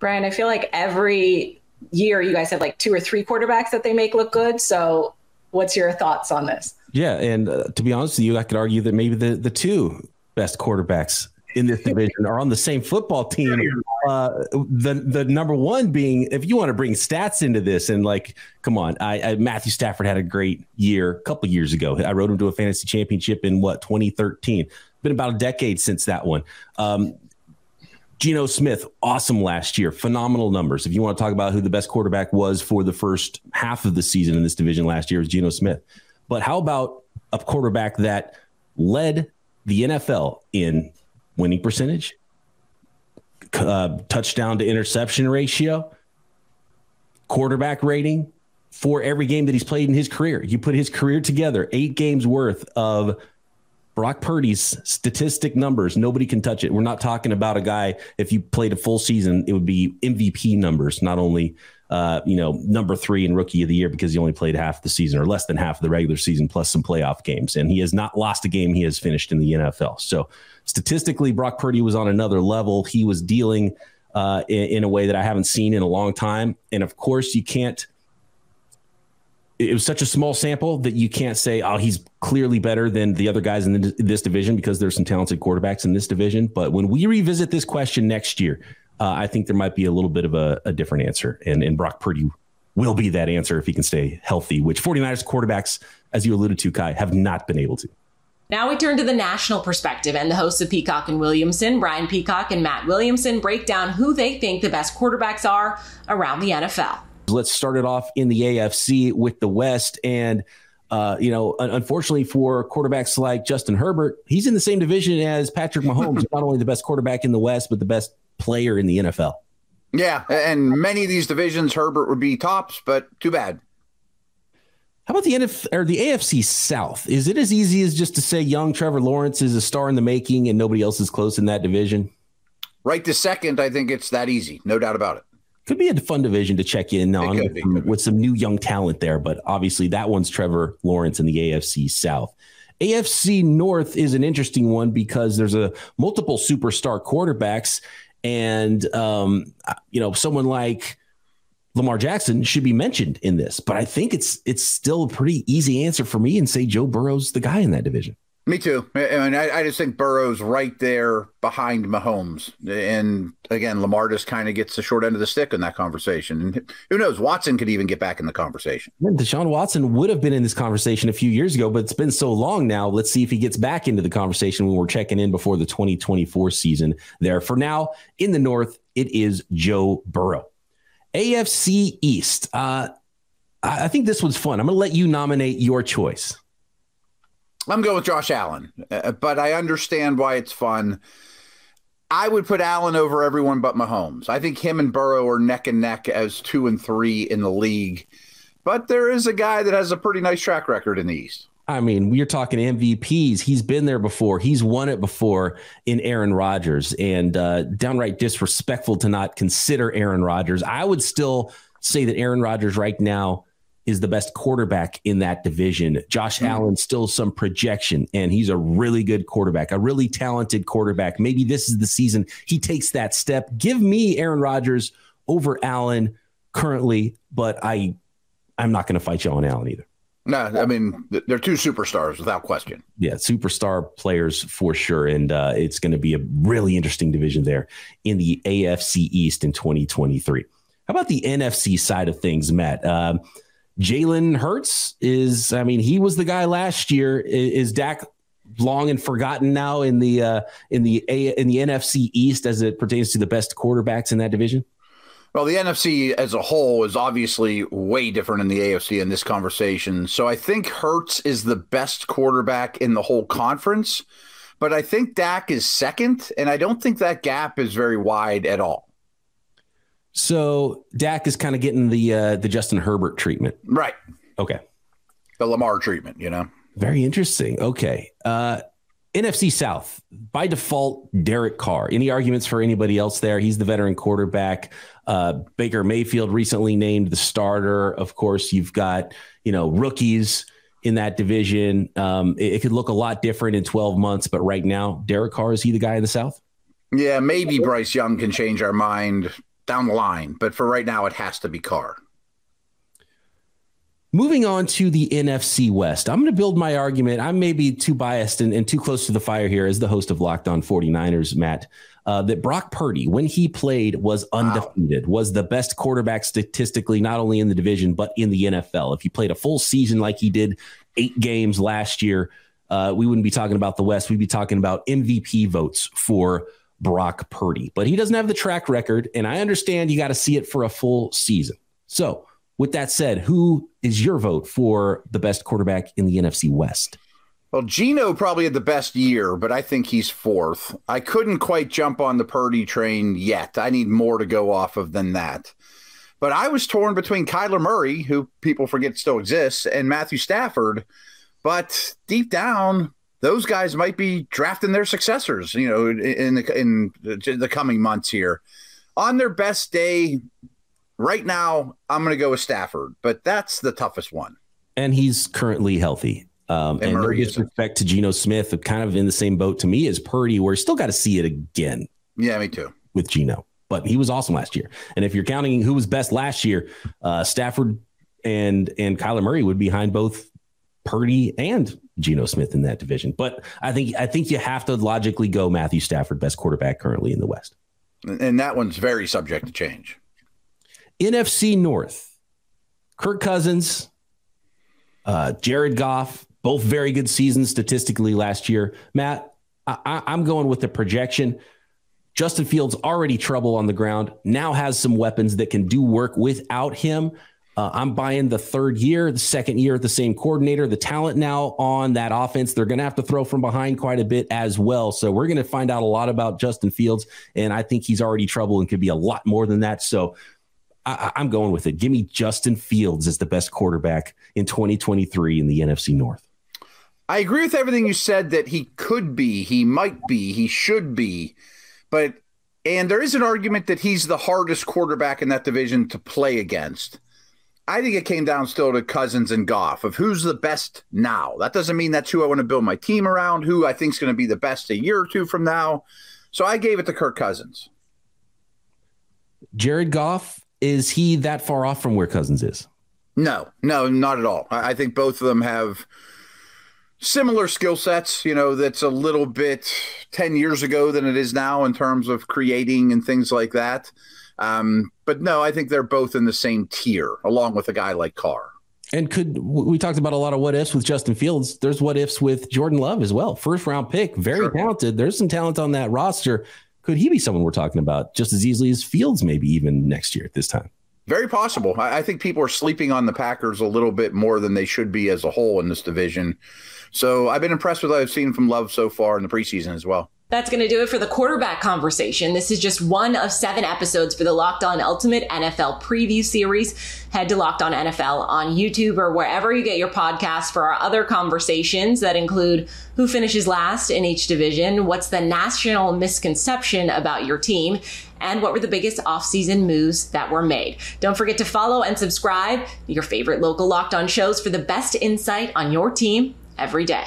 Speaker 6: Brian, I feel like every year you guys have like two or three quarterbacks that they make look good. So what's your thoughts on this?
Speaker 32: Yeah, and uh, to be honest with you, I could argue that maybe the the two best quarterbacks in this division are on the same football team. Uh, the the number one being, if you want to bring stats into this, and like, come on, I, I Matthew Stafford had a great year a couple years ago. I wrote him to a fantasy championship in what 2013. Been about a decade since that one. Um, Geno Smith, awesome last year, phenomenal numbers. If you want to talk about who the best quarterback was for the first half of the season in this division last year, was Geno Smith. But how about a quarterback that led the NFL in winning percentage, uh, touchdown to interception ratio, quarterback rating for every game that he's played in his career. You put his career together, eight games worth of Brock Purdy's statistic numbers. Nobody can touch it. We're not talking about a guy, if you played a full season, it would be MVP numbers, not only uh, you know, number three in rookie of the year because he only played half the season or less than half of the regular season plus some playoff games. And he has not lost a game he has finished in the NFL. So statistically, Brock Purdy was on another level. He was dealing uh, in, in, a way that I haven't seen in a long time. And of course, you can't. It was such a small sample that you can't say, "Oh, he's clearly better than the other guys in this division," because there's some talented quarterbacks in this division. But when we revisit this question next year, uh, I think there might be a little bit of a, a different answer, and and Brock Purdy will be that answer if he can stay healthy, which 49ers quarterbacks, as you alluded to, Kai, have not been able to.
Speaker 1: Now we turn to the national perspective, and the hosts of Peacock and Williamson, Brian Peacock and Matt Williamson, break down who they think the best quarterbacks are around the NFL.
Speaker 32: Let's start it off in the AFC with the West. And, uh, you know, unfortunately for quarterbacks like Justin Herbert, he's in the same division as Patrick Mahomes, not only the best quarterback in the West, but the best player in the NFL.
Speaker 3: Yeah. And many of these divisions, Herbert would be tops, but too bad.
Speaker 32: How about the NF or the AFC South? Is it as easy as just to say young Trevor Lawrence is a star in the making and nobody else is close in that division?
Speaker 3: Right to second, I think it's that easy, no doubt about it.
Speaker 32: Could be a fun division to check in on with, some, with some new young talent there, but obviously that one's Trevor Lawrence in the AFC South. AFC North is an interesting one because there's a multiple superstar quarterbacks, and um, you know someone like Lamar Jackson should be mentioned in this, but I think it's it's still a pretty easy answer for me and say Joe Burrow's the guy in that division.
Speaker 3: Me too. Mean, I, I just think Burrow's right there behind Mahomes, and again, Lamar just kind of gets the short end of the stick in that conversation. And who knows, Watson could even get back in the conversation.
Speaker 32: Deshaun Watson would have been in this conversation a few years ago, but it's been so long now. Let's see if he gets back into the conversation when we're checking in before the 2024 season. There, for now, in the North, it is Joe Burrow. AFC East. Uh, I think this one's fun. I'm going to let you nominate your choice.
Speaker 3: I'm going with Josh Allen, uh, but I understand why it's fun. I would put Allen over everyone but Mahomes. I think him and Burrow are neck and neck as two and three in the league. But there is a guy that has a pretty nice track record in the East.
Speaker 32: I mean, we're talking MVPs. He's been there before. He's won it before in Aaron Rodgers, and uh, downright disrespectful to not consider Aaron Rodgers. I would still say that Aaron Rodgers right now is the best quarterback in that division. Josh mm-hmm. Allen still some projection, and he's a really good quarterback, a really talented quarterback. Maybe this is the season he takes that step. Give me Aaron Rodgers over Allen currently, but I I'm not going to fight you on Allen either.
Speaker 3: No, I mean they're two superstars without question.
Speaker 32: Yeah, superstar players for sure, and uh, it's going to be a really interesting division there in the AFC East in 2023. How about the NFC side of things, Matt? Uh, Jalen Hurts is, I mean, he was the guy last year. Is, Dak long and forgotten now in the uh, in the A, in the NFC East as it pertains to the best quarterbacks in that division?
Speaker 3: Well, the NFC as a whole is obviously way different in the AFC in this conversation. So I think Hurts is the best quarterback in the whole conference, but I think Dak is second, and I don't think that gap is very wide at all.
Speaker 32: So Dak is kind of getting the uh, the Justin Herbert treatment,
Speaker 3: right?
Speaker 32: Okay.
Speaker 3: the Lamar treatment, you know.
Speaker 32: Very interesting. Okay. Uh, NFC South, by default, Derek Carr. Any arguments for anybody else there? He's the veteran quarterback. Uh, Baker Mayfield recently named the starter. Of course, you've got, you know, rookies in that division. Um, it, it could look a lot different in 12 months, but right now, Derek Carr, is he the guy in the South?
Speaker 3: Yeah, maybe Bryce Young can change our mind down the line, but for right now, it has to be Carr.
Speaker 32: Moving on to the NFC West, I'm going to build my argument. I may be too biased and, and, too close to the fire here as the host of Locked On 49ers, Matt, uh, that Brock Purdy, when he played, was undefeated, wow. was the best quarterback statistically, not only in the division, but in the NFL. If he played a full season like he did eight games last year, uh, we wouldn't be talking about the West. We'd be talking about MVP votes for Brock Purdy. But he doesn't have the track record, and I understand you got to see it for a full season. So, with that said, who is your vote for the best quarterback in the NFC West?
Speaker 3: Well, Geno probably had the best year, but I think he's fourth. I couldn't quite jump on the Purdy train yet. I need more to go off of than that. But I was torn between Kyler Murray, who people forget still exists, and Matthew Stafford. But deep down, those guys might be drafting their successors, you know, in the, in the coming months here. On their best day, right now, I'm going to go with Stafford, but that's the toughest one.
Speaker 32: And he's currently healthy. Um, and, and no disrespect to Geno Smith, kind of in the same boat to me as Purdy, where you still got to see it again.
Speaker 3: Yeah, me too.
Speaker 32: With Geno, but he was awesome last year. And if you're counting who was best last year, uh, Stafford and and Kyler Murray would be behind both Purdy and Geno Smith in that division. But I think I think you have to logically go Matthew Stafford, best quarterback currently in the West.
Speaker 3: And that one's very subject to change.
Speaker 32: NFC North, Kirk Cousins, uh, Jared Goff, both very good seasons statistically last year. Matt, I, I'm going with the projection. Justin Fields already trouble on the ground, now has some weapons that can do work without him. Uh, I'm buying the third year, the second year, at the same coordinator, the talent now on that offense. They're going to have to throw from behind quite a bit as well. So we're going to find out a lot about Justin Fields, and I think he's already trouble and could be a lot more than that. So I, am going with it. Give me Justin Fields as the best quarterback in 2023 in the NFC North.
Speaker 3: I agree with everything you said that he could be, he might be, he should be, but and there is an argument that he's the hardest quarterback in that division to play against. I think it came down still to Cousins and Goff of who's the best now. That doesn't mean that's who I want to build my team around, who I think is going to be the best a year or two from now. So I gave it to Kirk Cousins.
Speaker 32: Jared Goff, is he that far off from where Cousins is?
Speaker 3: No, no, not at all. I think both of them have similar skill sets, you know, that's a little bit 10 years ago than it is now in terms of creating and things like that. Um, but no, I think they're both in the same tier, along with a guy like Carr.
Speaker 32: And could we talked about a lot of what ifs with Justin Fields? There's what ifs with Jordan Love as well. First round pick, very sure. talented. There's some talent on that roster. Could he be someone we're talking about just as easily as Fields, maybe even next year at this time?
Speaker 3: Very possible. I think people are sleeping on the Packers a little bit more than they should be as a whole in this division. So I've been impressed with what I've seen from Love so far in the preseason as well.
Speaker 1: That's going to do it for the quarterback conversation. This is just one of seven episodes for the Locked On Ultimate NFL preview series. Head to Locked On NFL on YouTube or wherever you get your podcasts for our other conversations that include who finishes last in each division, what's the national misconception about your team, and what were the biggest offseason moves that were made. Don't forget to follow and subscribe your favorite local Locked On shows for the best insight on your team every day.